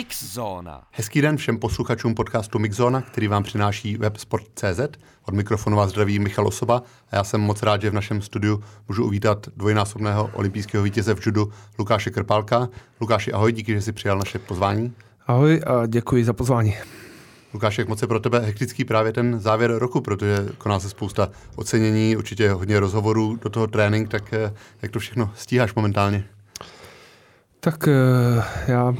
Mixzona. Hezký den všem posluchačům podcastu Mixzona, který vám přináší web Sport.cz. Od mikrofonu vás zdraví Michal Osoba a já jsem moc rád, že v našem studiu můžu uvítat dvojnásobného olympijského vítěze v judu Lukáše Krpálka. Lukáši, ahoj, díky, že jsi přijal naše pozvání. Ahoj a děkuji za pozvání. Lukáš, jak moc je pro tebe hektický právě ten závěr roku, protože koná se spousta ocenění, určitě hodně rozhovorů do toho trénink, tak eh, jak to všechno stíháš momentálně? Tak eh, já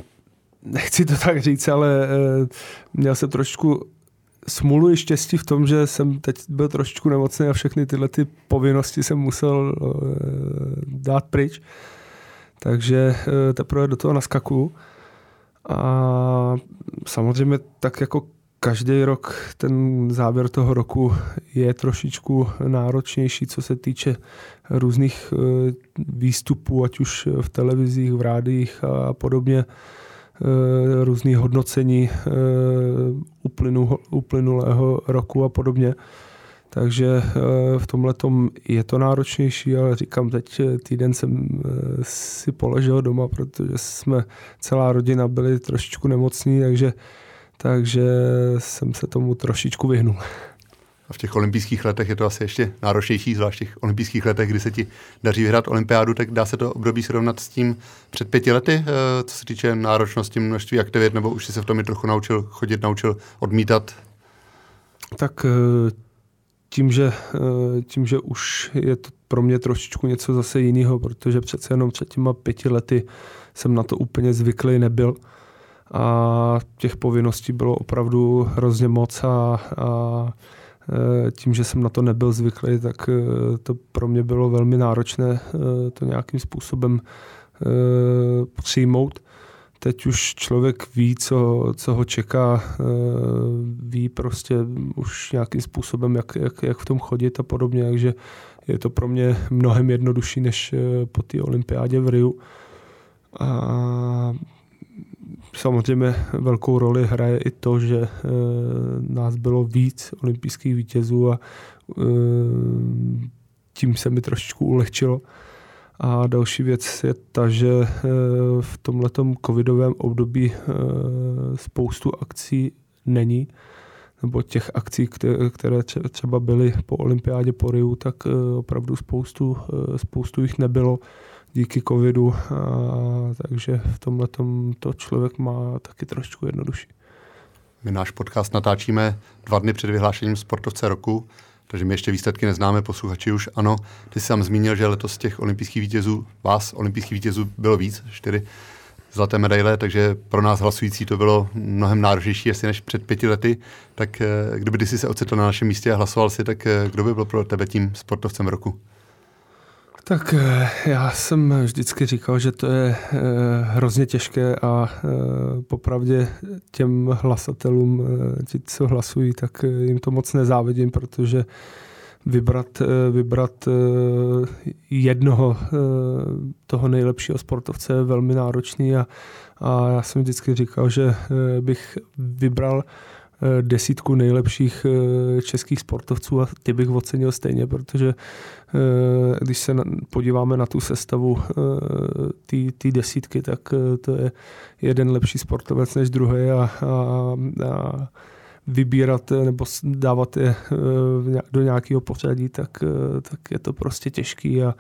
nechci to tak říct, ale eh, měl jsem trošku smůlu i štěstí v tom, že jsem teď byl trošičku nemocný a všechny tyhle ty povinnosti jsem musel dát pryč. Takže teprve do toho naskakuju. A samozřejmě tak jako každý rok ten závěr toho roku je trošičku náročnější, co se týče různých eh, výstupů, ať už v televizích, v rádiích a podobně, eh, různých hodnocení eh, uplynulého roku a podobně. Takže v tomhle je to náročnější, ale říkám, teď týden jsem si položil doma, protože jsme celá rodina byli trošičku nemocní, takže takže jsem se tomu trošičku vyhnul. A v těch olympijských letech je to asi ještě náročnější, zvlášť v těch olympijských letech, kdy se ti daří vyhrát olympiádu, tak dá se to období srovnat s tím před pěti lety, eh, co se týče náročnosti, množství aktivit, nebo už jsi se v tom i trochu naučil chodit, naučil odmítat? Tak eh, tím, že, eh, tím, že už je to pro mě trošičku něco zase jiného, protože přece jenom před těma pěti lety jsem na to úplně zvyklý nebyl a těch povinností bylo opravdu hrozně moc a, a tím, že jsem na to nebyl zvyklý, tak e, to pro mě bylo velmi náročné e, to nějakým způsobem přijmout. Teď už člověk ví, co, co ho čeká, ví prostě už nějakým způsobem, jak, jak, jak v tom chodit a podobně, takže je to pro mě mnohem jednodušší než po té olympiádě v Riu. A Samozřejmě velkou roli hraje i to, že e, nás bylo víc olympijských vítězů a e, tím se mi trošičku ulehčilo. A další věc je ta, že e, v tomhletom covidovém období spoustu akcí není, nebo těch akcí, které třeba byly po olympiádě po Riu, tak opravdu spoustu, spoustu jich nebylo díky covidu, a, takže v tomhle to člověk má taky trošku jednodušší. My náš podcast natáčíme dva dny před vyhlášením sportovce roku, takže my ještě výsledky neznáme, posluchači už ano. Ty jsi sám zmínil, že letos těch olympijských vítězů, vás olympijských vítězů bylo víc, čtyři zlaté medaile, takže pro nás hlasující to bylo mnohem náročnější asi než před pěti lety. Tak eh, kdyby ty jsi se ocitl na našem místě a hlasoval si, tak eh, kdo by byl pro tebe tím sportovcem roku? Tak eh, já jsem vždycky říkal, že to je hrozně těžké a popravdě těm hlasatelům, ti, co hlasují, tak jim to moc nezávidím, protože vybrat, vybrat jednoho toho nejlepšího sportovce je velmi náročný a, a já jsem vždycky říkal, že bych vybral Eh, desítku nejlepších eh, českých sportovců a ty bych ocenil stejně, protože eh, když se podíváme na tu sestavu té desítky, tak to je jeden lepší sportovec než druhý a, a, a vybírat nebo dávat je do nějakého pořadí, tak, tak je to prostě těžký a,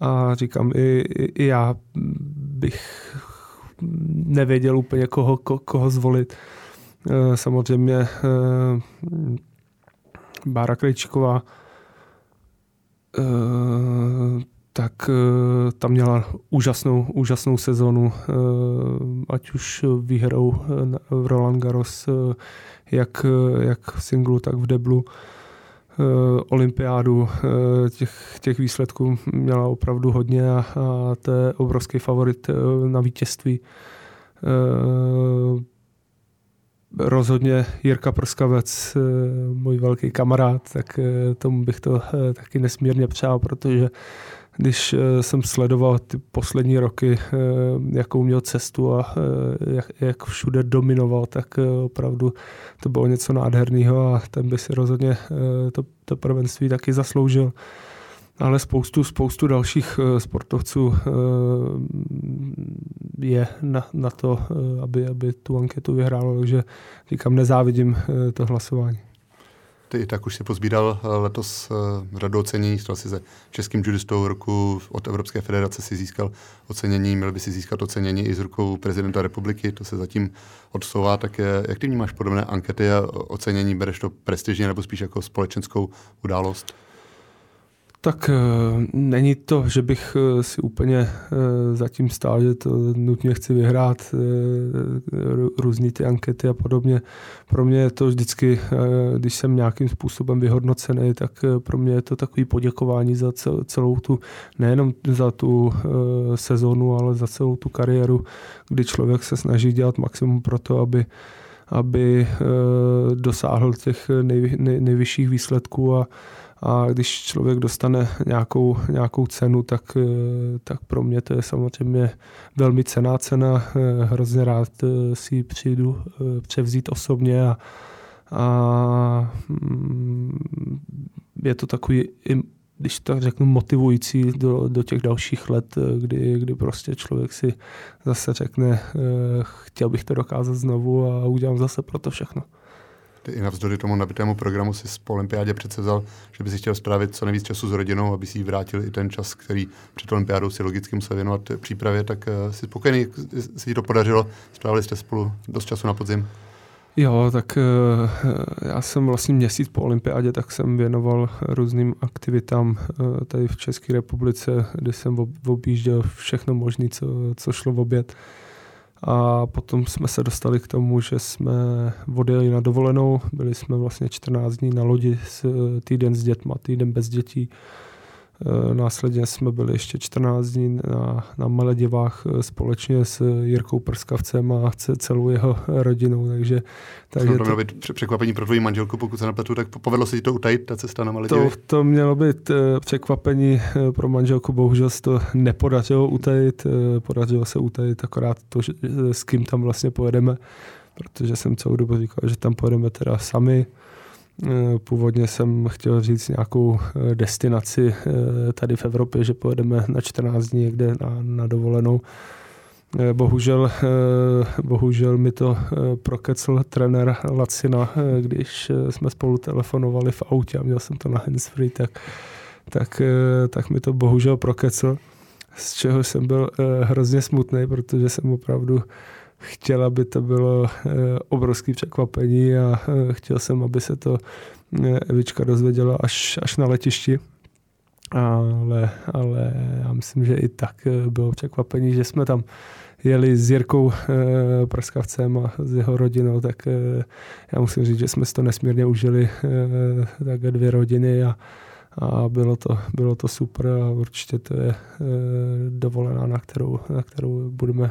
a říkám, i, i já bych nevěděl úplně, koho, ko, koho zvolit. Eh, samozřejmě eh, Bára Krejčíková eh, tak tam měla úžasnou, úžasnou sezonu, ať už výhrou v Roland Garros, jak, jak v singlu, tak v deblu. Olympiádu těch, těch výsledků měla opravdu hodně a, a to je obrovský favorit na vítězství rozhodně Jirka Prskavec, eh, můj velký kamarád, tak eh, tomu bych to eh, taky nesmírně přál, protože když jsem sledoval ty poslední roky, jakou měl cestu a jak, jak všude dominoval, tak opravdu to bylo něco nádherného a ten by si rozhodně to, to prvenství taky zasloužil. ale spoustu, spoustu dalších sportovců je na, na to, aby, aby tu anketu vyhrálo, takže říkám, nezávidím to hlasování. Ty tak už si pozbíral eh, letos uh, řadu ocenění, stal si se českým judistou roku. Od Evropské federace si získal ocenění, měl by si získat ocenění i z rukou prezidenta republiky, to se zatím odsouvá, tak je, jak ty vnímáš podobné ankety a ocenění, bereš to prestižně nebo spíš jako společenskou událost? Tak eh, není to, že bych eh, si úplně eh, zatím stál, že to nutně chci vyhrát různé ty ankety a podobně. Pro mě je to vždycky, když jsem nějakým způsobem vyhodnocený, tak pro mě je to takový poděkování za celou tu, nejenom za tu sezonu, ale za celou tu kariéru, kdy člověk se snaží dělat maximum pro to, aby aby dosáhl těch nej, nej, nejvyšších výsledků a, a když člověk dostane nějakou, nějakou cenu, tak, eh, tak pro mě to je samozřejmě velmi cená cena. Eh, hrozně rád eh, si ji přijdu převzít osobně a, a mm, je to takový když tak řeknu, motivující do, do těch dalších let, kdy, kdy prostě člověk si zase řekne, chtěl bych to dokázat znovu a udělám zase pro to všechno ty i navzdory tomu nabitému programu si po olympiádě přece vzal, že by si chtěl strávit co nejvíc času s rodinou, aby si vrátil i ten čas, který před olympiádou si logicky musel věnovat přípravě, tak uh, jsi spokojený, si ti to podařilo, strávili jste spolu dost času na podzim. Jo, tak uh, já jsem vlastně měsíc po olympiádě, tak jsem věnoval různým aktivitám tady v České republice, kdy jsem objížděl všechno možné, co, co šlo v oběd. A potom jsme se dostali k tomu, že jsme odjeli na dovolenou, byli jsme vlastně 14 dní na lodi, týden s dětma, týden bez dětí. Eh, následně jsme byli ještě 14 dní na, na Maledivách eh, společně s Jirkou Prskavcem a celou jeho rodinou. Takže, takže to, mělo být překvapení pro tvoji manželku, pokud se napletu, tak povedlo se ti to utajit, ta cesta na Maledivy? To, to mělo být eh, překvapení pro manželku, bohužel se to nepodařilo utajit, podařilo se utajit akorát to, že, s kým tam vlastně pojedeme, protože jsem celou dobu říkal, že tam pojedeme teda sami, původně jsem chtěl říct nějakou eh, destinaci eh, tady v Evropě, že pojedeme na 14 dní někde na, na dovolenou. Bohužel, bohužel mi to prokecl trenér Lacina, když jsme spolu telefonovali v autě a měl jsem to na handsfree, tak, tak, tak mi to bohužel prokecl, z čeho jsem byl hrozně smutný, protože jsem opravdu chtěl, aby to bylo eh, obrovské překvapení a eh, chtěl jsem, aby se to eh, Evička dozvěděla až, až na letišti. Ale, ale já myslím, že i tak bylo překvapení, že jsme tam jeli s Jirkou e, Prskavcem a s jeho rodinou, tak e, já musím říct, že jsme si to nesmírně užili, e, tak dvě rodiny a, a bylo to, bylo to super a určitě to je e, dovolená, na kterou, na kterou budeme e,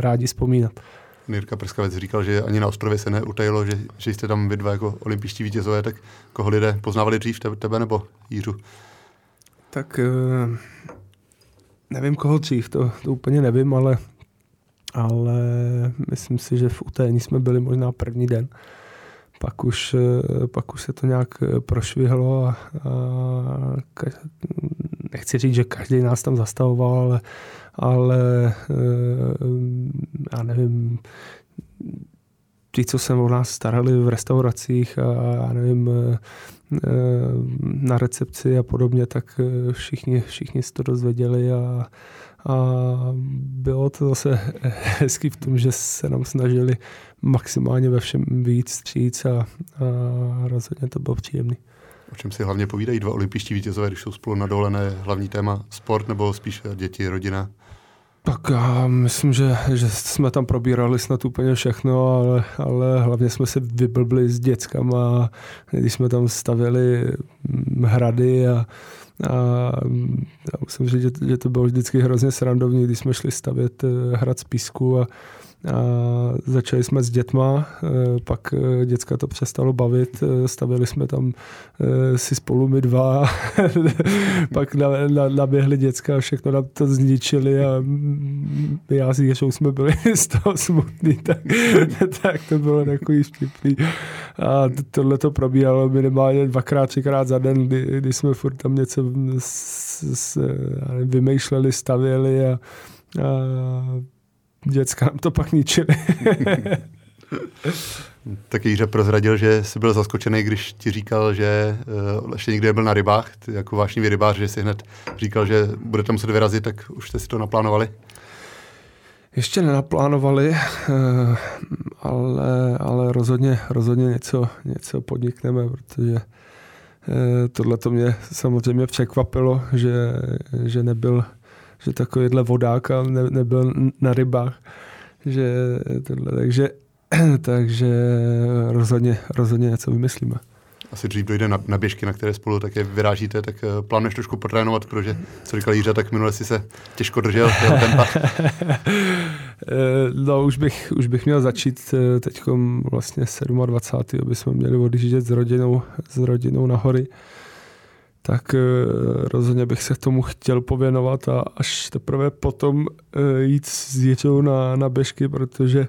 rádi vzpomínat. Mirka Prskavec říkal, že ani na ostrově se neutajilo, že, že jste tam vy dva jako olympičtí vítězové, tak koho lidé poznávali dřív, tebe nebo Jířu? Tak e, nevím, koho dřív, to, to úplně nevím, ale, ale myslím si, že v utajení jsme byli možná první den pak už, eh, pak už se to nějak eh, prošvihlo a, a nechci říct, že každý nás tam zastavoval, ale, ale eh, já nevím, ti, co se o nás starali v restauracích a já nevím, na recepci a podobně, tak všichni, všichni si to dozvěděli a, a bylo to zase hezký v tom, že se nám snažili maximálně ve všem víc stříc a, a rozhodně to bylo příjemný. O čem si hlavně povídají dva olympiští vítězové, když jsou spolu na dovolené, hlavní téma sport nebo spíš děti, rodina? Tak já myslím, že, že jsme tam probírali snad úplně všechno, ale, ale hlavně jsme se vyblbli s dětskama, když jsme tam stavěli hrady a, a já musím říct, že, že to bylo vždycky hrozně srandovní, když jsme šli stavět eh, hrad z písku a, a začali jsme s dětma, eh, pak eh, děcka to přestalo bavit, stavili jsme tam si spolu my dva, pak na, na, naběhli děcka a všechno nám to zničili a já si Jiřou jsme byli z toho smutný, tak, tak to bylo takový vtipný. A tohle to probíhalo minimálně dvakrát, třikrát za den, kdy, kdy jsme furt tam něco s, s, vymýšleli, stavěli a, a děcka nám to pak ničili. Tak Jiře prozradil, že jsi byl zaskočený, když ti říkal, že uh, ještě nikdy nebyl na rybách, ty jako vášnivý rybář, že si hned říkal, že budete muset vyrazit, tak už jste si to naplánovali? Ještě nenaplánovali, uh, ale, ale rozhodně, rozhodně něco, něco podnikneme, protože uh, tohle to mě samozřejmě překvapilo, že, že nebyl že takovýhle vodák a ne, nebyl na rybách. Že tohle, takže takže rozhodně, rozhodně něco vymyslíme. Asi dřív dojde na, na běžky, na které spolu také vyrážíte, tak uh, plánuješ trošku potrénovat, protože, co říkal Jíře, tak minule si se těžko držel tempa. Eh, no, už bych, už bych měl začít eh, teď vlastně 27. aby jsme měli odjíždět s rodinou, s rodinou na hory. Tak rozhodně bych se tomu chtěl pověnovat a až teprve potom jít s Jiřou na, na běžky, protože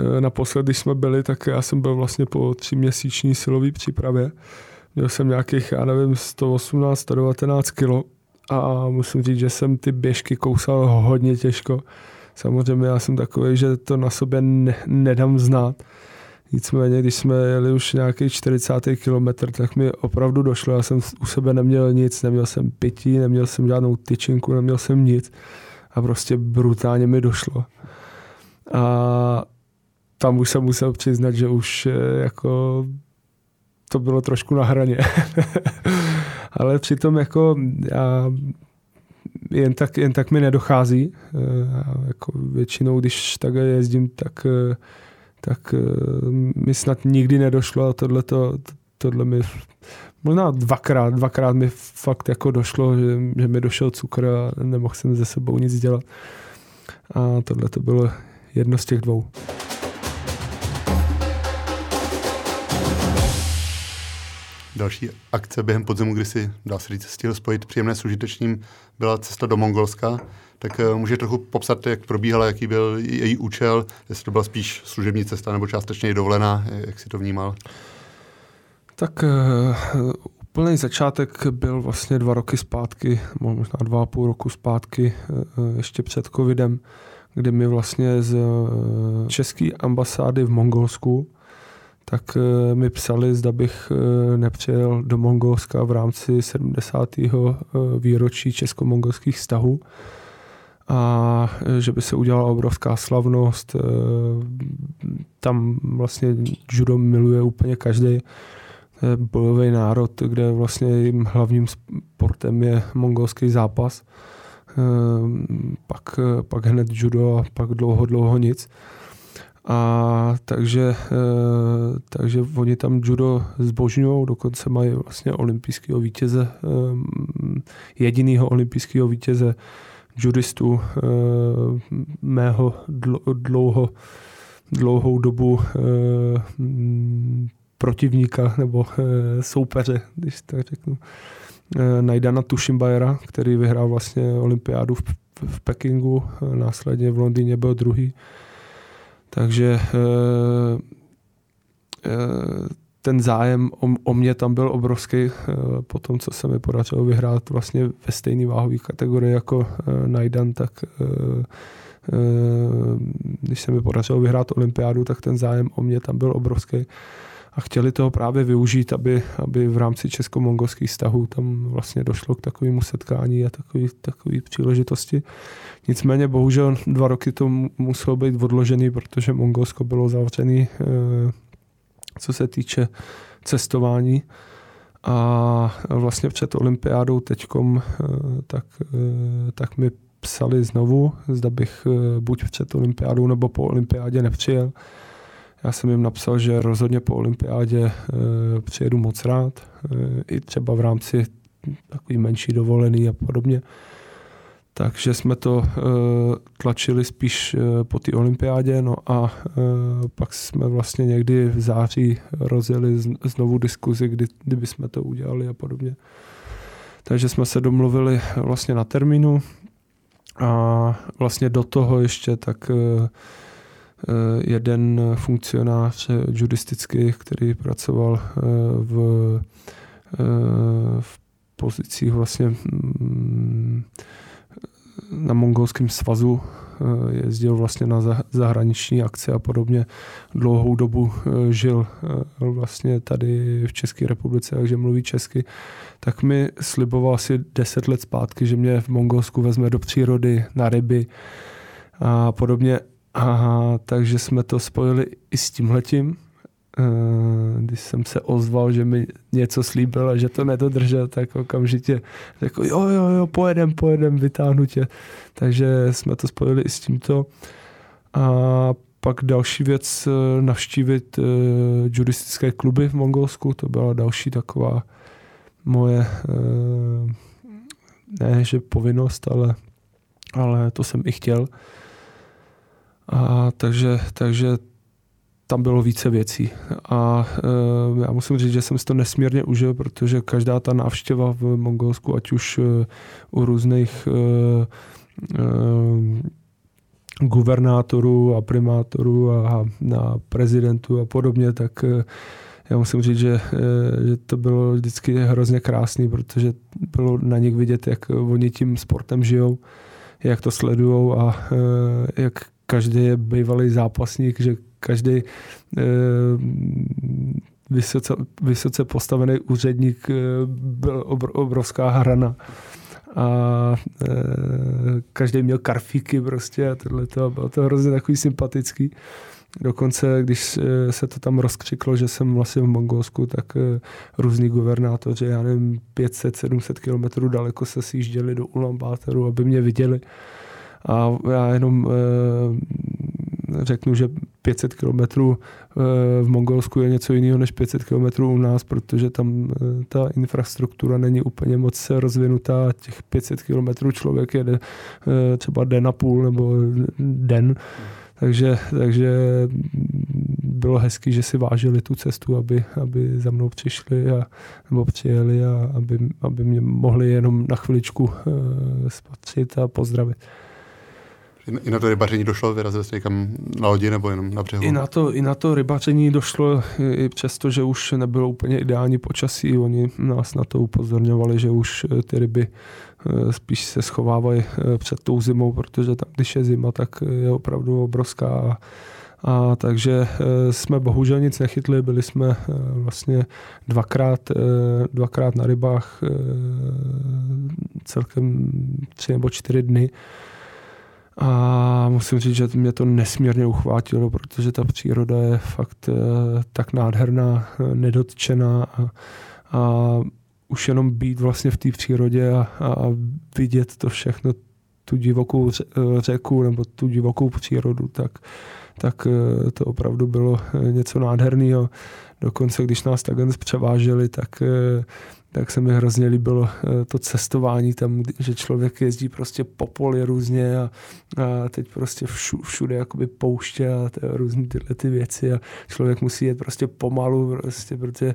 Eh, naposled, když jsme byli, tak já jsem byl vlastně po tříměsíční silové přípravě. Měl jsem nějakých, já nevím, 118, 119 kilo a musím říct, že jsem ty běžky kousal hodně těžko. Samozřejmě já jsem takový, že to na sobě ne, nedám znát. Nicméně, když jsme jeli už nějaký 40. kilometr, tak mi opravdu došlo. Já jsem u sebe neměl nic, neměl jsem pití, neměl jsem žádnou tyčinku, neměl jsem nic. A prostě brutálně mi došlo. A tam už jsem musel přiznat, že už eh, jako to bylo trošku na hraně. Ale přitom jako já jen tak, jen tak mi nedochází. Eh, jako většinou, když tak jezdím, tak, eh, tak mi snad nikdy nedošlo a tohle, to, tohle mi možná dvakrát, dvakrát mi fakt jako došlo, že, že mi došel cukr a nemohl jsem ze sebou nic dělat. A tohle to bylo jedno z těch dvou. Další akce během podzimu, kdy si, dá se říct, stihl spojit příjemné s užitečným, byla cesta do Mongolska. Tak uh, může trochu popsat, jak probíhala, jaký byl její účel, jestli to byla spíš služební cesta nebo částečně i dovolená, jak si to vnímal? Tak uh, úplný začátek byl vlastně dva roky zpátky, možná dva a půl roku zpátky, uh, ještě před covidem, kdy mi vlastně z české ambasády v Mongolsku tak eh, mi psali, zda bych eh, nepřijel do Mongolska v rámci 70. Eh, výročí česko-mongolských vztahů a že by se udělala obrovská slavnost. Tam vlastně judo miluje úplně každý bojový národ, kde vlastně jim hlavním sportem je mongolský zápas. Pak, pak hned judo a pak dlouho, dlouho nic. A takže, takže oni tam judo zbožňují, dokonce mají vlastně olympijského vítěze, jedinýho olympijského vítěze judistu eh, mého dlouho, dlouhou dobu protivníka nebo soupeře, když tak řeknu. Najdana Tušimbajera, který vyhrál vlastně olympiádu v, v Pekingu, následně v Londýně byl druhý takže eh, eh, ten zájem o, o mě tam byl obrovský eh, po tom, co se mi podařilo vyhrát vlastně ve stejné váhové kategorii jako Najdan, tak když se mi podařilo vyhrát olympiádu, tak ten zájem o mě tam byl obrovský a chtěli toho právě využít, aby, aby v rámci česko-mongolských vztahů tam vlastně došlo k takovému setkání a takový, takový příležitosti. Nicméně bohužel dva roky to muselo být odložený, protože Mongolsko bylo zavřené, eh, co se týče cestování. A vlastně před olympiádou teďkom eh, tak, eh, tak mi psali znovu, zda bych buď před olympiádou nebo po olympiádě nepřijel. Já jsem jim napsal, že rozhodně po olympiádě přijedu moc rád, i třeba v rámci takový menší dovolený a podobně. Takže jsme to e, tlačili spíš e, po té olympiádě, no a e, pak jsme vlastně někdy v září rozjeli znovu diskuzi, kdy, kdyby jsme to udělali a podobně. Takže jsme se domluvili vlastně na termínu a vlastně do toho ještě tak jeden funkcionář judistický, který pracoval v, v pozicích vlastně mm, na mongolském svazu Eh, jezdil vlastně na zahraniční akce a podobně. Dlouhou dobu eh, žil eh, vlastně tady v České republice, takže mluví česky. Tak mi sliboval asi deset let zpátky, že mě v Mongolsku vezme do přírody na ryby a podobně. A takže jsme to spojili i s tímhletím. Když jsem se ozval, že mi něco slíbil a že to nedodržel, tak okamžitě řekl, jo, jo, jo, pojedem, pojedem, vytáhnu tě. Takže jsme to spojili i s tímto. A pak další věc, eh, navštívit uh, kluby v Mongolsku, to byla další taková moje, uh, ne že povinnost, ale, ale to jsem i chtěl. A takže, takže tam bylo více věcí. A uh, já musím říct, že jsem si to nesmírně užil, protože každá ta návštěva v Mongolsku, ať už uh, u různých uh, guvernátorů a primátorů a na prezidentu a podobně, tak já musím říct, že, že to bylo vždycky hrozně krásný, protože bylo na nich vidět, jak oni tím sportem žijou, jak to sledují a jak každý je bývalý zápasník, že každý eh, vysoce, vysoce postavený úředník eh, byl obrovská hrana a e, každý měl karfíky prostě a tohle to bylo to hrozně takový sympatický. Dokonce, když se to tam rozkřiklo, že jsem vlastně v Mongolsku, tak různí guvernátoři, já nevím, 500-700 kilometrů daleko se sjížděli do Ulaanbátoru, aby mě viděli. A já jenom řeknu, že 500 kilometrů eh, v Mongolsku je něco jiného než 500 kilometrů u nás, protože tam eh, ta infrastruktura není úplně moc rozvinutá. Těch 500 kilometrů člověk jede eh, třeba den a půl nebo den. Takže, takže bylo hezký, že si vážili tu cestu, aby, aby za mnou přišli a, nebo přijeli a aby, aby mě mohli jenom na chviličku spatřit a pozdravit. I na to rybaření došlo, vyrazili jste někam na lodi nebo jenom na břehu? I na to, i na to rybaření došlo, i přesto, že už nebylo úplně ideální počasí. Oni nás na to upozorňovali, že už eh, ty ryby eh, spíš se schovávají eh, před tou zimou, protože tam, když je zima, tak je opravdu obrovská. A takže jsme bohužel nic nechytli, byli jsme vlastně dvakrát, dvakrát na rybách celkem tři nebo čtyři dny. A musím říct, že mě to nesmírně uchvátilo, protože ta příroda je fakt eh, tak nádherná, eh, nedotčená a, a už jenom být vlastně v té přírodě a, a vidět to všechno, tu divokou eh, řeku nebo tu divokou přírodu, tak, tak to opravdu bylo něco nádherného. Dokonce, když nás takhle převáželi, tak tak se mi hrozně líbilo eh, to cestování tam, že člověk jezdí prostě po poli různě a, a teď prostě všude, všude jakoby pouště a různé tyhle ty věci a člověk musí jet prostě pomalu, prostě, protože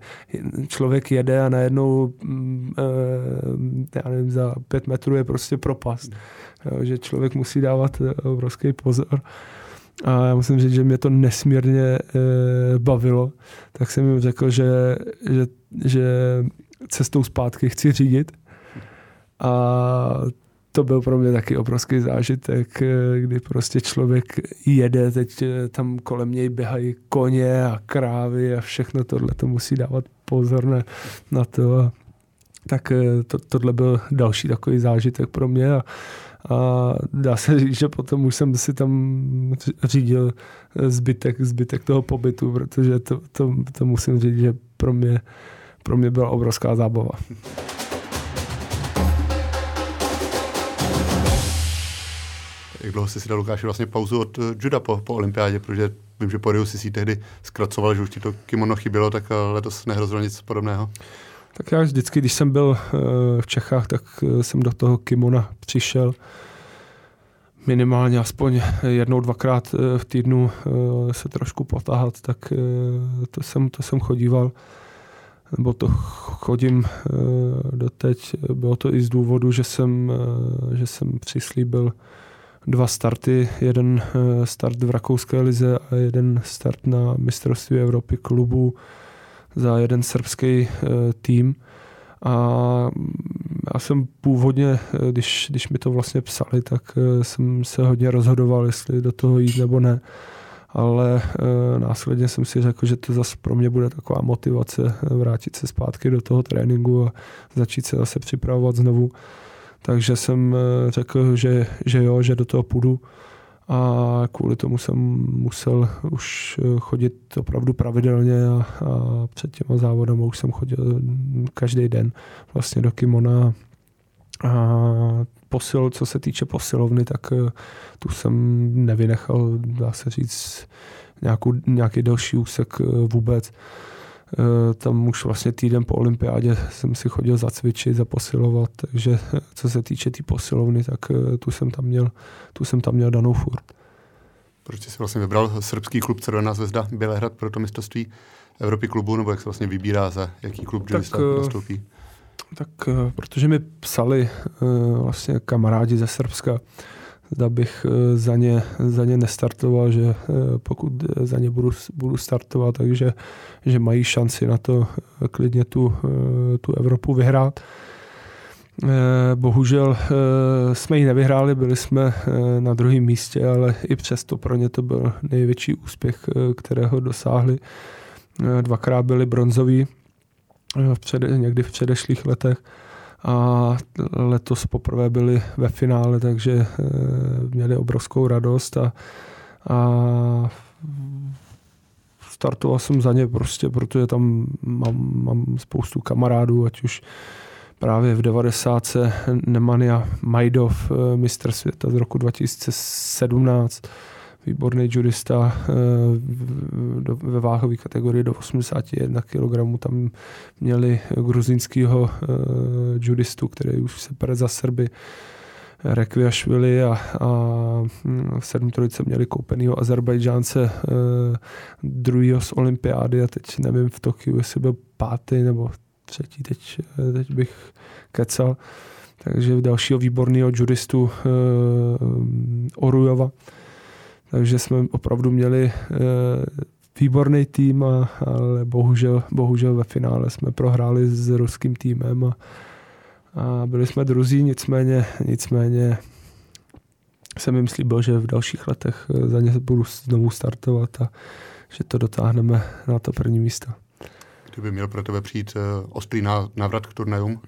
člověk jede a najednou mm, eh, já nevím, za pět metrů je prostě propast. Že člověk musí dávat eh, obrovský pozor. A já musím říct, že mě to nesmírně e, bavilo. Tak jsem jim řekl, že, že, že cestou zpátky chci řídit. A to byl pro mě taky obrovský zážitek, kdy prostě člověk jede, teď tam kolem něj běhají koně a krávy a všechno tohle to musí dávat pozor na, na to. Tak to, tohle byl další takový zážitek pro mě a, a dá se říct, že potom už jsem si tam řídil zbytek, zbytek toho pobytu, protože to, to, to musím říct, že pro mě pro mě byla obrovská zábava. Jak dlouho jsi si dal, Lukáši, vlastně pauzu od eh, juda po, po olympiádě, protože vím, že po Riu si si tehdy zkracoval, že už ti to kimono chybělo, tak eh, letos nehrozilo nic podobného. Tak já vždycky, když jsem byl eh, v Čechách, tak jsem do toho kimona přišel minimálně aspoň jednou, dvakrát v týdnu se trošku potáhat, tak to jsem, to jsem chodíval nebo to chodím eh, doteď. Bylo to i z důvodu, že jsem, eh, že jsem přislíbil dva starty, jeden start v rakouské lize a jeden start na mistrovství Evropy klubu za jeden srbský tým. A já jsem původně, když, když mi to vlastně psali, tak jsem se hodně rozhodoval, jestli do toho jít nebo ne ale e, následně jsem si řekl, že to zase pro mě bude taková motivace vrátit se zpátky do toho tréninku a začít se zase připravovat znovu. Takže jsem e, řekl, že, že jo, že do toho půjdu a kvůli tomu jsem musel už chodit opravdu pravidelně a, a před těma závodama už jsem chodil každý den vlastně do kimona a posil, co se týče posilovny, tak eh, tu jsem nevynechal, dá se říct, nějakou, nějaký další úsek eh, vůbec. Eh, tam už vlastně týden po olympiádě jsem si chodil zacvičit, zaposilovat, takže co se týče té tý posilovny, tak tu jsem tam měl, tu jsem tam měl danou furt. Proč jsi vlastně vybral srbský klub Červená zvezda Bělehrad pro to mistrovství Evropy klubu, nebo jak se vlastně vybírá, za jaký klub tak, nastoupí? Tak eh, protože mi psali eh, vlastně kamarádi ze Srbska, zda bych eh, za ně, za ně nestartoval, že pokud za ně budu, budu startovat, takže že mají šanci na to klidně tu, tu Evropu vyhrát. Bohužel jsme ji nevyhráli, byli jsme na druhém místě, ale i přesto pro ně to byl největší úspěch, kterého dosáhli. Dvakrát byli bronzoví, v před, někdy v předešlých letech a letos poprvé byli ve finále, takže e, měli obrovskou radost a, a startoval jsem za ně prostě, protože tam mám, mám spoustu kamarádů, ať už právě v 90. Nemanja Majdov, e, mistr světa z roku 2017, výborný judista eh, ve váhové kategorii do 81 kg. Tam měli gruzínského eh, judistu, který už se pere za Srby, Rekviašvili a, a hm, v 7 trojice měli koupenýho Azerbajdžánce eh, druhýho z olympiády a teď nevím v Tokiu, jestli byl pátý nebo třetí, teď, teď bych kecal. Takže dalšího výborného judistu Orujova. Takže jsme opravdu měli eh, výborný tým, a, ale bohužel, bohužel ve finále jsme prohráli s ruským týmem a, a byli jsme druzí, nicméně, nicméně jsem jim slíbil, že v dalších letech eh, za ně budu znovu startovat a že to dotáhneme na to první místo. Kdyby měl pro tebe přijít uh, ostrý návrat k turnajům?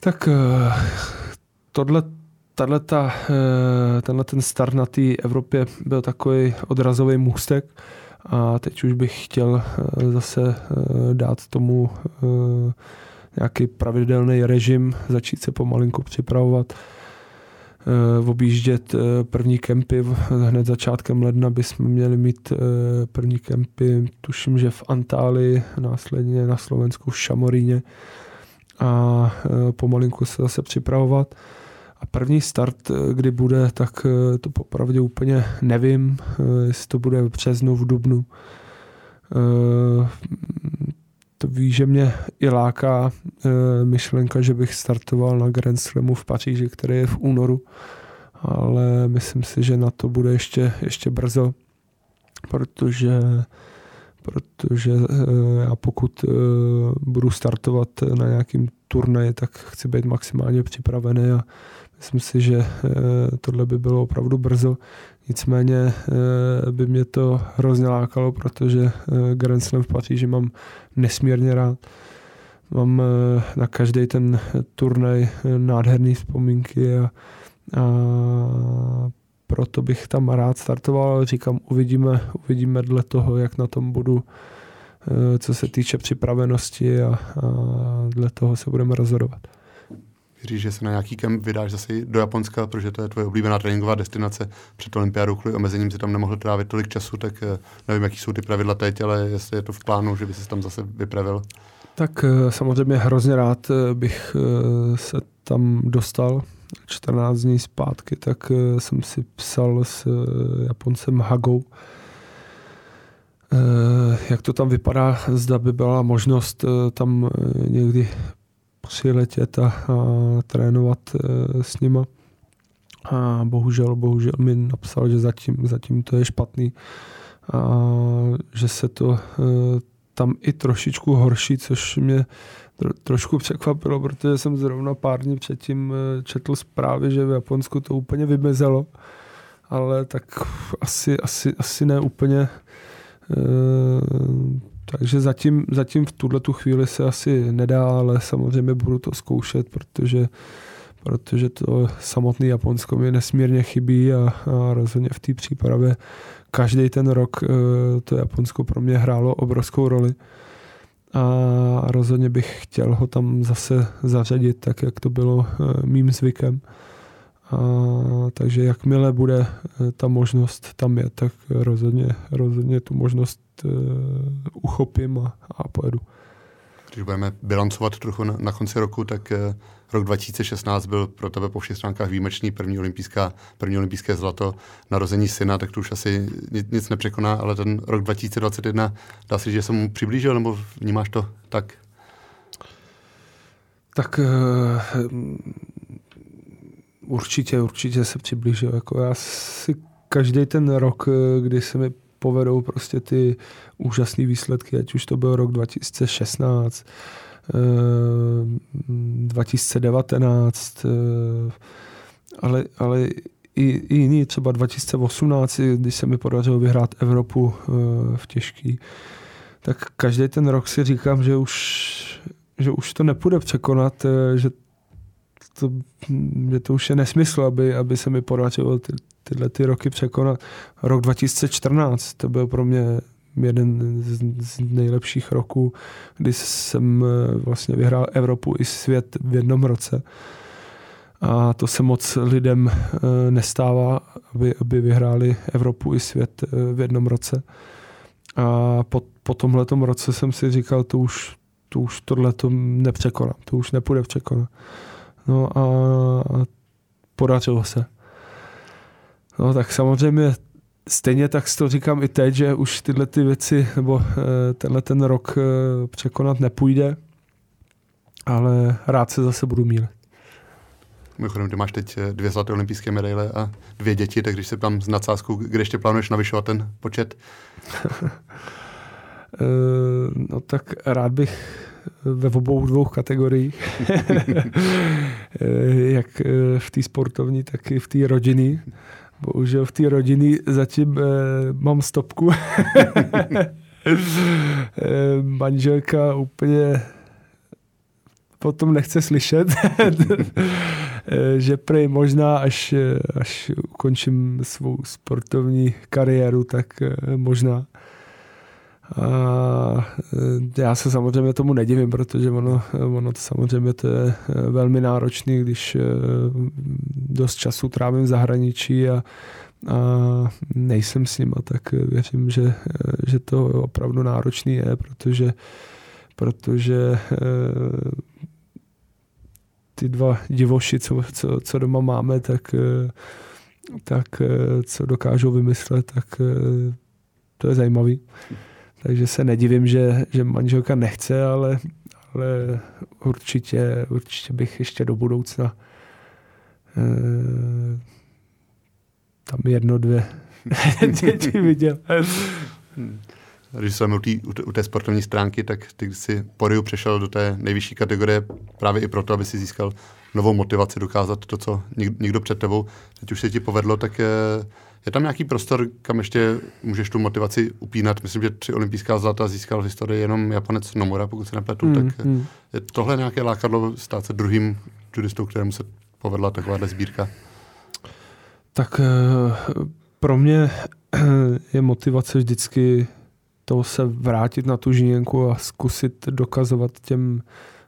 Tak tohle tato, eh, tenhle ten start na té Evropě byl takový odrazový můstek a teď už bych chtěl eh, zase eh, dát tomu nějaký pravidelný režim, začít se pomalinku připravovat, objíždět první kempy. Hned začátkem ledna bychom měli mít první kempy, tuším, že v Antálii, následně na Slovensku v Šamoríně a pomalinku se zase připravovat. A první start, eh, kdy bude, tak eh, to popravdě úplně nevím, eh, jestli to bude v březnu, v dubnu. To ví, že mě i láká myšlenka, že bych startoval na Grand Slamu v Paříži, který je v únoru, ale myslím si, že na to bude ještě, ještě brzo, protože protože já pokud budu startovat na nějakým turnaji, tak chci být maximálně připravený a Myslím si, že eh, tohle by bylo opravdu brzo. Nicméně eh, by mě to hrozně lákalo, protože eh, Grand Slam v Paříži mám nesmírně rád. Mám na každý ten turnaj nádherné vzpomínky a, a proto bych tam rád startoval, říkám, uvidíme, uvidíme dle toho, jak na tom budu, co se týče připravenosti a, a dle toho se budeme rozhodovat říct, že se na nějaký kemp vydáš zase do Japonska, protože to je tvoje oblíbená tréninková destinace před olympiádou, kvůli omezením si tam nemohl trávit tolik času, tak eh, nevím, jaký jsou ty pravidla teď, ale jestli je to v plánu, že by se tam zase vypravil. Tak eh, samozřejmě hrozně rád eh, bych se tam dostal 14 dní zpátky, tak jsem si psal s Japoncem Hagou, jak to tam vypadá, zda by byla možnost tam někdy přiletět a, a trénovat e, s nima. A bohužel, bohužel mi napsal, že zatím, zatím to je špatný a že se to e, tam i trošičku horší, což mě trošku překvapilo, protože jsem zrovna pár dní předtím e, četl zprávy, že v Japonsku to úplně vymezelo, ale tak asi, asi, asi ne úplně. Takže zatím, zatím v tuhle tu chvíli se asi nedá, ale samozřejmě budu to zkoušet, protože protože to samotné Japonsko mi nesmírně chybí a, a rozhodně v té přípravě každý ten rok eh, to Japonsko pro mě hrálo obrovskou roli a rozhodně bych chtěl ho tam zase zařadit, tak jak to bylo eh, mým zvykem. A, takže jakmile bude eh, ta možnost tam je, tak rozhodně, rozhodně tu možnost uh, uchopím a, a pojedu. Když budeme bilancovat trochu na, na konci roku, tak uh, rok 2016 byl pro tebe po všech stránkách výjimečný, první, olympijská, první olympijské zlato, narození syna, tak to už asi nic, nic nepřekoná, ale ten rok 2021, dá se že jsem mu přiblížil, nebo vnímáš to tak? Tak uh, určitě, určitě se přiblížil. Jako já si každý ten rok, kdy se mi povedou prostě ty úžasné výsledky, ať už to byl rok 2016, 2019, eh, eh, ale, ale i, i jiný, třeba 2018, když se mi podařilo vyhrát Evropu eh, v těžký, tak každý ten rok si říkám, že už, že už to nepůjde překonat, že to, že to už je nesmysl, aby, aby se mi podařilo ty, tyhle ty roky překonat. Rok 2014, to byl pro mě jeden z nejlepších roků, kdy jsem eh, vlastně vyhrál Evropu i svět v jednom roce. A to se moc lidem eh, nestává, aby, aby vyhráli Evropu i svět eh, v jednom roce. A po, po tomhle roce jsem si říkal, to už, to už tohle to nepřekonám, to už nepůjde překonat. No a podařilo se. No tak samozřejmě Stejně tak to říkám i teď, že už tyhle ty věci nebo eh, tenhle ten rok eh, překonat nepůjde, ale rád se zase budu mílit. Mimochodem, ty máš teď eh, dvě zlaté olympijské medaile a dvě děti, tak když se tam s nadsázkou, kde ještě plánuješ navyšovat ten počet? no tak rád bych ve obou dvou kategoriích, jak v té sportovní, tak i v té rodiny. Bohužel v té rodiny zatím eh, mám stopku. eh, manželka úplně potom nechce slyšet, eh, že prej možná, až, až ukončím svou sportovní kariéru, tak eh, možná. A e, já se samozřejmě tomu nedivím, protože ono, ono to samozřejmě to je e, velmi náročný, když e, dost času trávím v zahraničí a, a nejsem s nima, tak věřím, že, že to opravdu náročný je, protože, protože ty dva divoši, co, co, co doma máme, tak, tak co dokážou vymyslet, tak to je zajímavý. Takže se nedivím, že, že manželka nechce, ale, ale určitě, určitě bych ještě do budoucna eh, tam jedno, dvě děti viděl. Hmm. Když jsem u, tý, u té sportovní stránky, tak ty si po Riu přešel do té nejvyšší kategorie právě i proto, aby si získal novou motivaci dokázat to, co nikdo před tebou. Teď už se ti povedlo, tak eh, je tam nějaký prostor, kam ještě můžeš tu motivaci upínat? Myslím, že tři olympijská zlata získal v historii jenom Japonec Nomura, pokud se nepletu. Mm, tak mm. je tohle nějaké lákadlo stát se druhým judistou, kterému se povedla takováhle sbírka? Tak eh, pro mě je motivace vždycky to se vrátit na tu žíněnku a zkusit dokazovat těm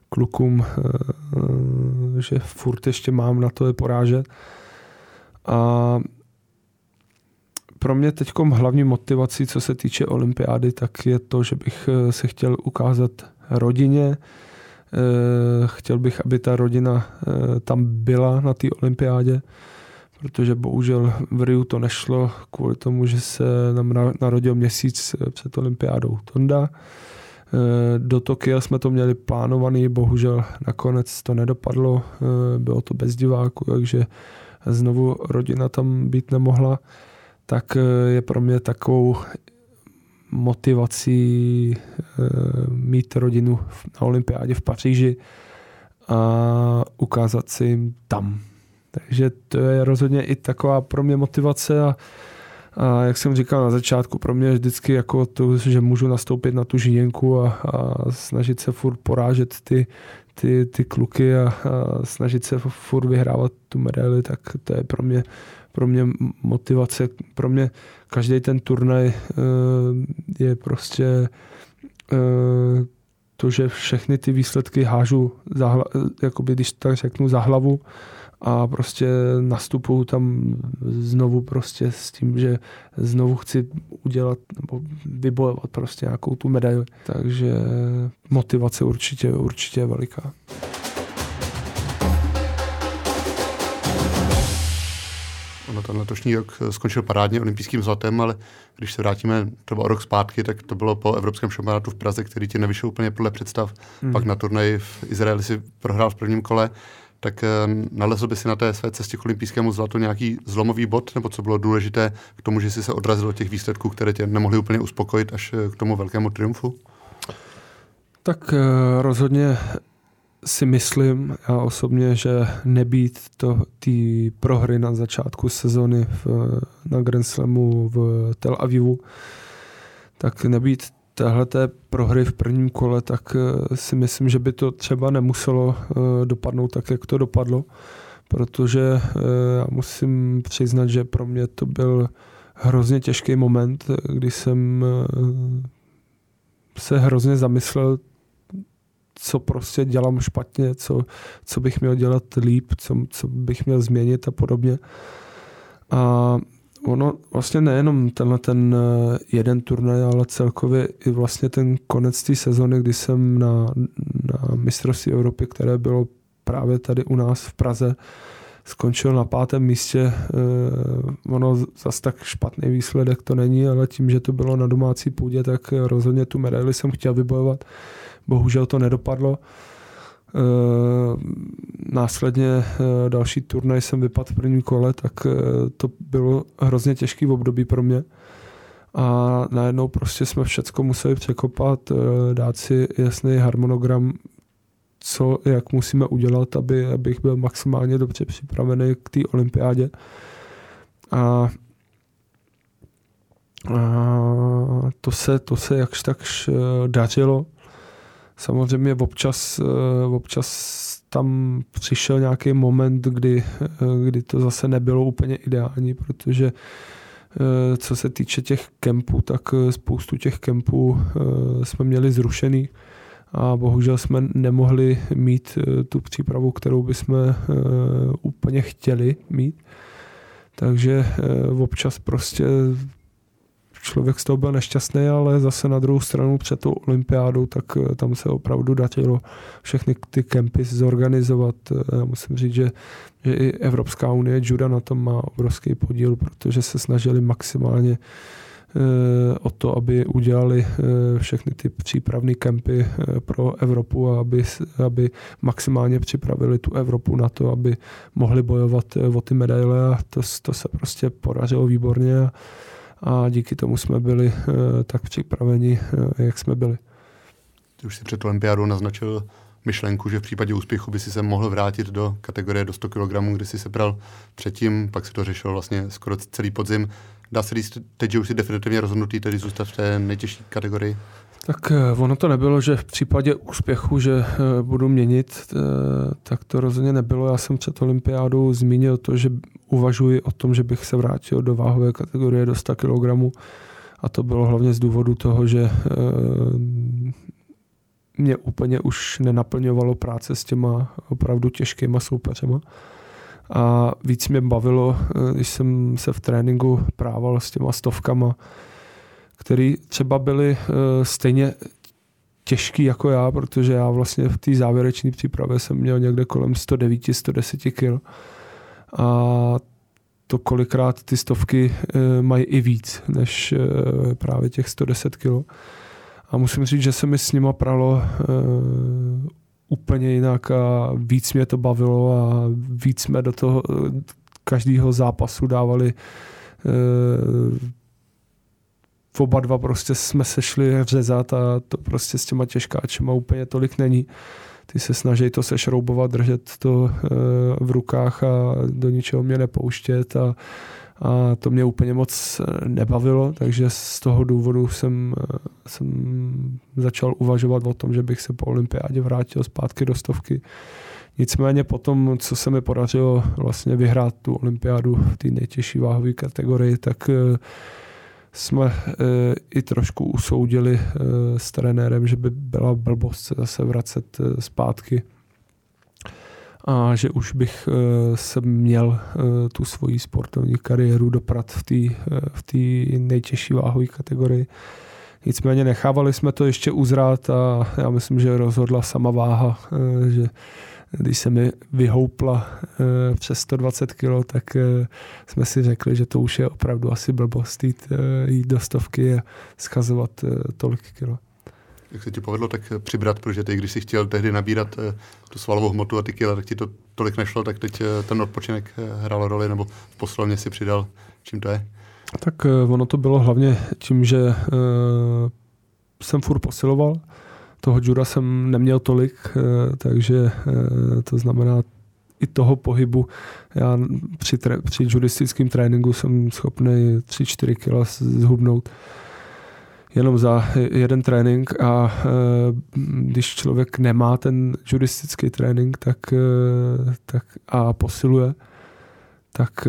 klukům, eh, že furt ještě mám na to je porážet. A pro mě teď hlavní motivací, co se týče olympiády, tak je to, že bych eh, se chtěl ukázat rodině. Eh, chtěl bych, aby ta rodina eh, tam byla na té olympiádě, protože bohužel v Riu to nešlo kvůli tomu, že se nám narodil měsíc před olympiádou Tonda. Do Tokia jsme to měli plánovaný, bohužel nakonec to nedopadlo, bylo to bez diváků, takže znovu rodina tam být nemohla, tak je pro mě takovou motivací mít rodinu na olympiádě v Paříži a ukázat si jim tam. Takže to je rozhodně i taková pro mě motivace a, a jak jsem říkal na začátku, pro mě je vždycky jako to, že můžu nastoupit na tu žíněnku a, a snažit se furt porážet ty, ty, ty kluky a, a snažit se furt vyhrávat tu medaili, tak to je pro mě, pro mě motivace. Pro mě každý ten turnaj uh, je prostě uh, to, že všechny ty výsledky hážu, za, hla, jakoby, když tak řeknu, za hlavu a prostě nastupuju tam znovu prostě s tím, že znovu chci udělat nebo vybojovat prostě nějakou tu medaili. Takže motivace určitě, určitě je veliká. Ono ten letošní rok skončil parádně olympijským zlatem, ale když se vrátíme třeba o rok zpátky, tak to bylo po Evropském šampionátu v Praze, který ti nevyšel úplně podle představ. Hmm. Pak na turnaji v Izraeli si prohrál v prvním kole tak eh, nalezl by si na té své cestě k olympijskému zlatu nějaký zlomový bod, nebo co bylo důležité k tomu, že jsi se odrazil od těch výsledků, které tě nemohly úplně uspokojit až eh, k tomu velkému triumfu? Tak eh, rozhodně si myslím já osobně, že nebýt to té prohry na začátku sezony v, na Grand Slamu v Tel Avivu, tak nebýt téhle prohry v prvním kole, tak eh, si myslím, že by to třeba nemuselo eh, dopadnout tak, jak to dopadlo, protože eh, já musím přiznat, že pro mě to byl hrozně těžký moment, kdy jsem se hrozně zamyslel, co prostě dělám špatně, co, co bych měl dělat líp, co, co bych měl změnit a podobně. A ono vlastně nejenom tenhle ten eh, jeden turnaj, ale celkově i vlastně ten konec té sezony, kdy jsem na, na mistrovství Evropy, které bylo právě tady u nás v Praze, skončil na pátém místě. Eh, ono zas tak špatný výsledek to není, ale tím, že to bylo na domácí půdě, tak rozhodně tu medaili jsem chtěl vybojovat. Bohužel to nedopadlo. Eh, následně eh, další turnaj jsem vypadl v prvním kole, tak eh, to bylo hrozně těžký období pro mě. A najednou prostě jsme všechno museli překopat, dát si jasný harmonogram, co, jak musíme udělat, aby, abych byl maximálně dobře připravený k té olympiádě. A, a to se, to se jakž takž dařilo. Samozřejmě občas, eh, občas tam přišel nějaký moment, kdy, eh, kdy to zase nebylo úplně ideální, protože eh, co se týče těch kempů, tak spoustu těch kempů jsme měli zrušený a bohužel jsme nemohli mít tu přípravu, kterou bychom úplně chtěli mít. Takže občas prostě člověk z toho byl nešťastný, ale zase na druhou stranu před tou olympiádou, tak eh, tam se opravdu dařilo všechny ty kempy zorganizovat. Eh, já musím říct, že, že i Evropská unie juda na tom má obrovský podíl, protože se snažili maximálně eh, o to, aby udělali všechny ty přípravné kempy pro Evropu a aby, aby maximálně připravili tu Evropu na to, aby mohli bojovat o ty medaile a to, to se prostě podařilo výborně. A díky tomu jsme byli eh, tak připraveni, eh, jak jsme byli. Ty už si před olympiádou naznačil myšlenku, že v případě úspěchu by si se mohl vrátit do kategorie do 100 kg, kde si se bral předtím, pak si to řešil vlastně skoro celý podzim. Dá se říct teď, že už si definitivně rozhodnutý tedy zůstat v té nejtěžší kategorii? Tak eh, ono to nebylo, že v případě úspěchu, že eh, budu měnit, eh, tak to rozhodně nebylo. Já jsem před olympiádou zmínil to, že uvažuji o tom, že bych se vrátil do váhové kategorie do 100 kg. A to bylo hlavně z důvodu toho, že mě úplně už nenaplňovalo práce s těma opravdu těžkýma soupeřema. A víc mě bavilo, když jsem se v tréninku prával s těma stovkama, který třeba byli eh, stejně těžký jako já, protože já vlastně v té závěrečné přípravě jsem měl někde kolem 109-110 kg. A to kolikrát ty stovky eh, mají i víc než eh, právě těch 110 kg. A musím říct, že se mi s nima pralo úplně jinak a víc mě to bavilo a víc jsme do toho každého zápasu dávali oba dva prostě jsme se šli řezat a to prostě s těma těžkáčema úplně tolik není. Ty se snaží to sešroubovat, držet to v rukách a do ničeho mě nepouštět a a to mě úplně moc eh, nebavilo, takže z toho důvodu jsem, eh, jsem začal uvažovat o tom, že bych se po olympiádě vrátil zpátky do stovky. Nicméně potom, co se mi podařilo vlastně vyhrát tu olympiádu v té nejtěžší váhové kategorii, tak eh, jsme i trošku usoudili s trenérem, že by byla blbost se zase vracet zpátky a že už bych eh, se měl eh, tu svoji sportovní kariéru doprat v té eh, v nejtěžší váhové kategorii. Nicméně nechávali jsme to ještě uzrát a já myslím, že rozhodla sama váha, že když se mi vyhoupla přes 120 kg, tak jsme si řekli, že to už je opravdu asi blbost jít, jít do stovky a schazovat tolik kilo jak se ti povedlo tak přibrat, protože ty, když jsi chtěl tehdy nabírat eh, tu svalovou hmotu a ty kila, tak ti to tolik nešlo, tak teď eh, ten odpočinek eh, hrál roli, nebo v poslovně si přidal. Čím to je? Tak ono to bylo hlavně tím, že jsem furt posiloval. Toho jura jsem neměl tolik, uh, takže uh, to znamená i toho pohybu. Já při, tre- při judistickém tréninku jsem schopný 3-4 kg zhubnout jenom za jeden trénink a e, když člověk nemá ten judistický trénink tak, tak a posiluje, tak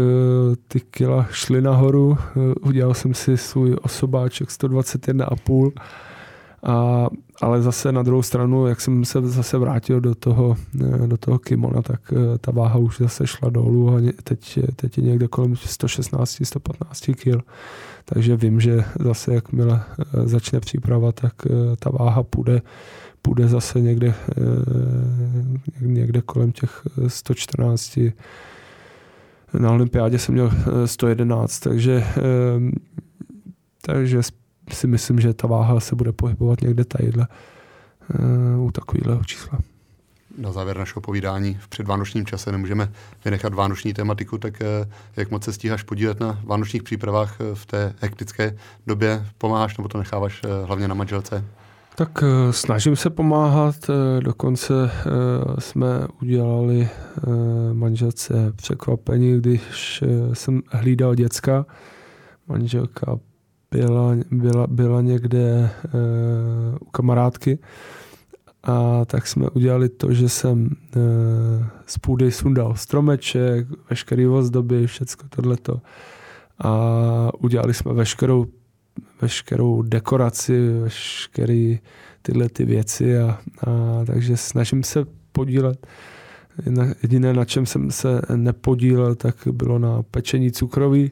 ty kila šly nahoru. Udělal jsem si svůj osobáček 121,5 a, ale zase na druhou stranu, jak jsem se zase vrátil do toho, do toho kimona, tak ta váha už zase šla dolů a teď, teď je někde kolem 116-115 kg. Takže vím, že zase jakmile eh, začne příprava, tak eh, ta váha půjde, půjde zase někde, eh, někde kolem těch 114. Na olympiádě jsem měl 111, takže, takže si myslím, že ta váha se bude pohybovat někde tadyhle u takového čísla na závěr našeho povídání v předvánočním čase nemůžeme vynechat vánoční tematiku, tak eh, jak moc se stíháš podílet na vánočních přípravách eh, v té hektické době? Pomáháš nebo to necháváš eh, hlavně na manželce? Tak snažím se pomáhat, dokonce jsme udělali manželce překvapení, když jsem hlídal děcka. Manželka byla, byla, byla někde u kamarádky a tak jsme udělali to, že jsem e, z půdy sundal stromeček, veškerý ozdoby, všecko tohleto. A udělali jsme veškerou, veškerou dekoraci, veškeré tyhle ty věci. A, a, takže snažím se podílet. Jediné, na čem jsem se nepodílel, tak bylo na pečení cukroví.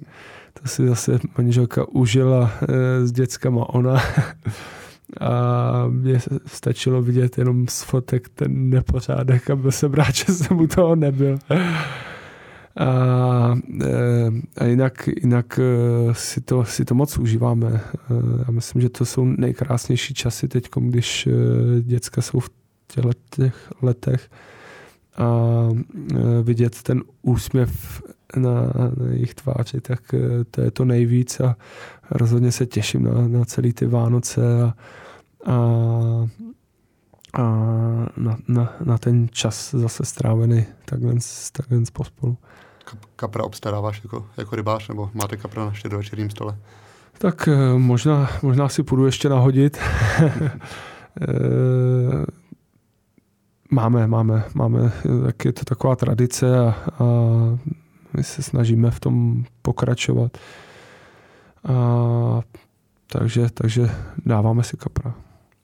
To si zase manželka užila e, s dětskama ona. a mě stačilo vidět jenom z fotek ten nepořádek a byl jsem rád, že jsem u toho nebyl. A, e, a jinak, jinak e, si, to, si to moc užíváme. Já myslím, že to jsou nejkrásnější časy teď, když děcka jsou v těch letech a vidět ten úsměv na, na jejich tváři, tak to je to nejvíc a rozhodně se těším na, na celý ty Vánoce a, a, a na, na, na ten čas zase strávený takhle, takhle pospolu. Kapra obstaráváš jako, jako rybář, nebo máte kapra na štědrovečerním stole? Tak eh, možná, možná si půjdu ještě nahodit. Eh, máme, máme, máme, tak je to taková tradice a, a my se snažíme v tom pokračovat. A, takže, takže dáváme si kapra.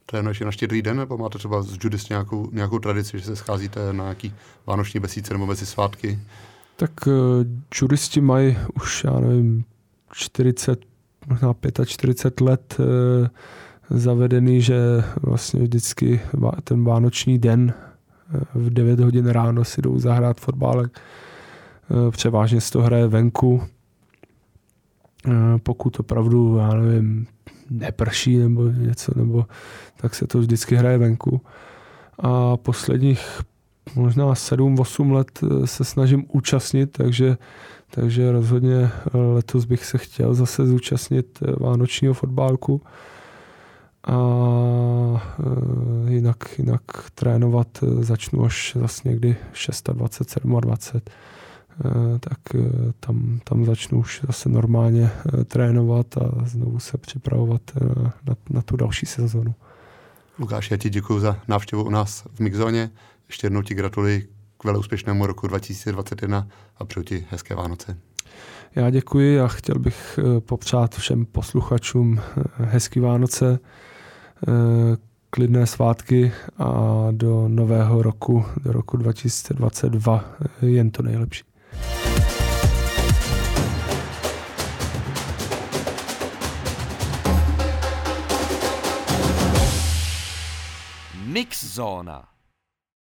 Trénuješ na štědrý den, nebo máte třeba z judis nějakou, nějakou tradici, že se scházíte na nějaký vánoční besíce nebo mezi svátky? Tak uh, judisti mají už, já nevím, 40, možná 45 let uh, zavedený, že vlastně vždycky ten vánoční den uh, v 9 hodin ráno si jdou zahrát fotbálek. Uh, převážně se to hraje venku. Uh, pokud opravdu, já nevím, neprší nebo něco, nebo tak se to vždycky hraje venku. A posledních možná 7-8 let se snažím účastnit, takže, takže rozhodně letos bych se chtěl zase zúčastnit vánočního fotbálku a jinak, jinak trénovat začnu až zase někdy 26, 27. Eh, tak eh, tam, tam začnu už zase normálně eh, trénovat a znovu se připravovat na, na tu další sezonu. Lukáš, já ti děkuji za návštěvu u nás v Mixzóně. Ještě jednou ti gratuluji k velmi úspěšnému roku 2021 a přeju ti hezké Vánoce. Já děkuji a chtěl bych popřát všem posluchačům hezký Vánoce, klidné svátky a do nového roku, do roku 2022 jen to nejlepší. Mix Mixsauna.